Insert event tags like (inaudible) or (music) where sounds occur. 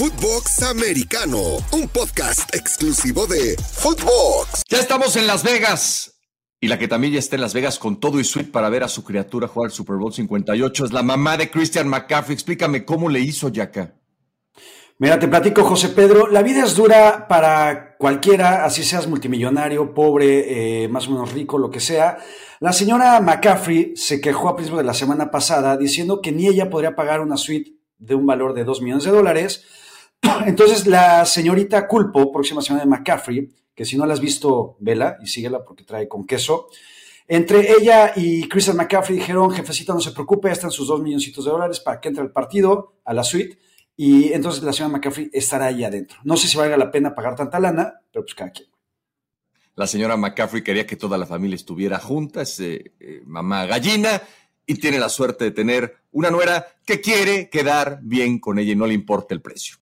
Footbox Americano, un podcast exclusivo de Footbox. Ya estamos en Las Vegas. Y la que también ya está en Las Vegas con todo y suite para ver a su criatura jugar el Super Bowl 58 es la mamá de Christian McCaffrey. Explícame cómo le hizo Yaka. Mira, te platico, José Pedro. La vida es dura para cualquiera, así seas multimillonario, pobre, eh, más o menos rico, lo que sea. La señora McCaffrey se quejó a principios de la semana pasada diciendo que ni ella podría pagar una suite de un valor de 2 millones de dólares (coughs) entonces, la señorita Culpo, próxima semana de McCaffrey, que si no la has visto, vela y síguela porque trae con queso. Entre ella y Christian McCaffrey dijeron, jefecita, no se preocupe, están sus dos milloncitos de dólares para que entre al partido, a la suite, y entonces la señora McCaffrey estará ahí adentro. No sé si valga la pena pagar tanta lana, pero pues cada quien. La señora McCaffrey quería que toda la familia estuviera junta, es eh, eh, mamá gallina, y tiene la suerte de tener una nuera que quiere quedar bien con ella y no le importa el precio.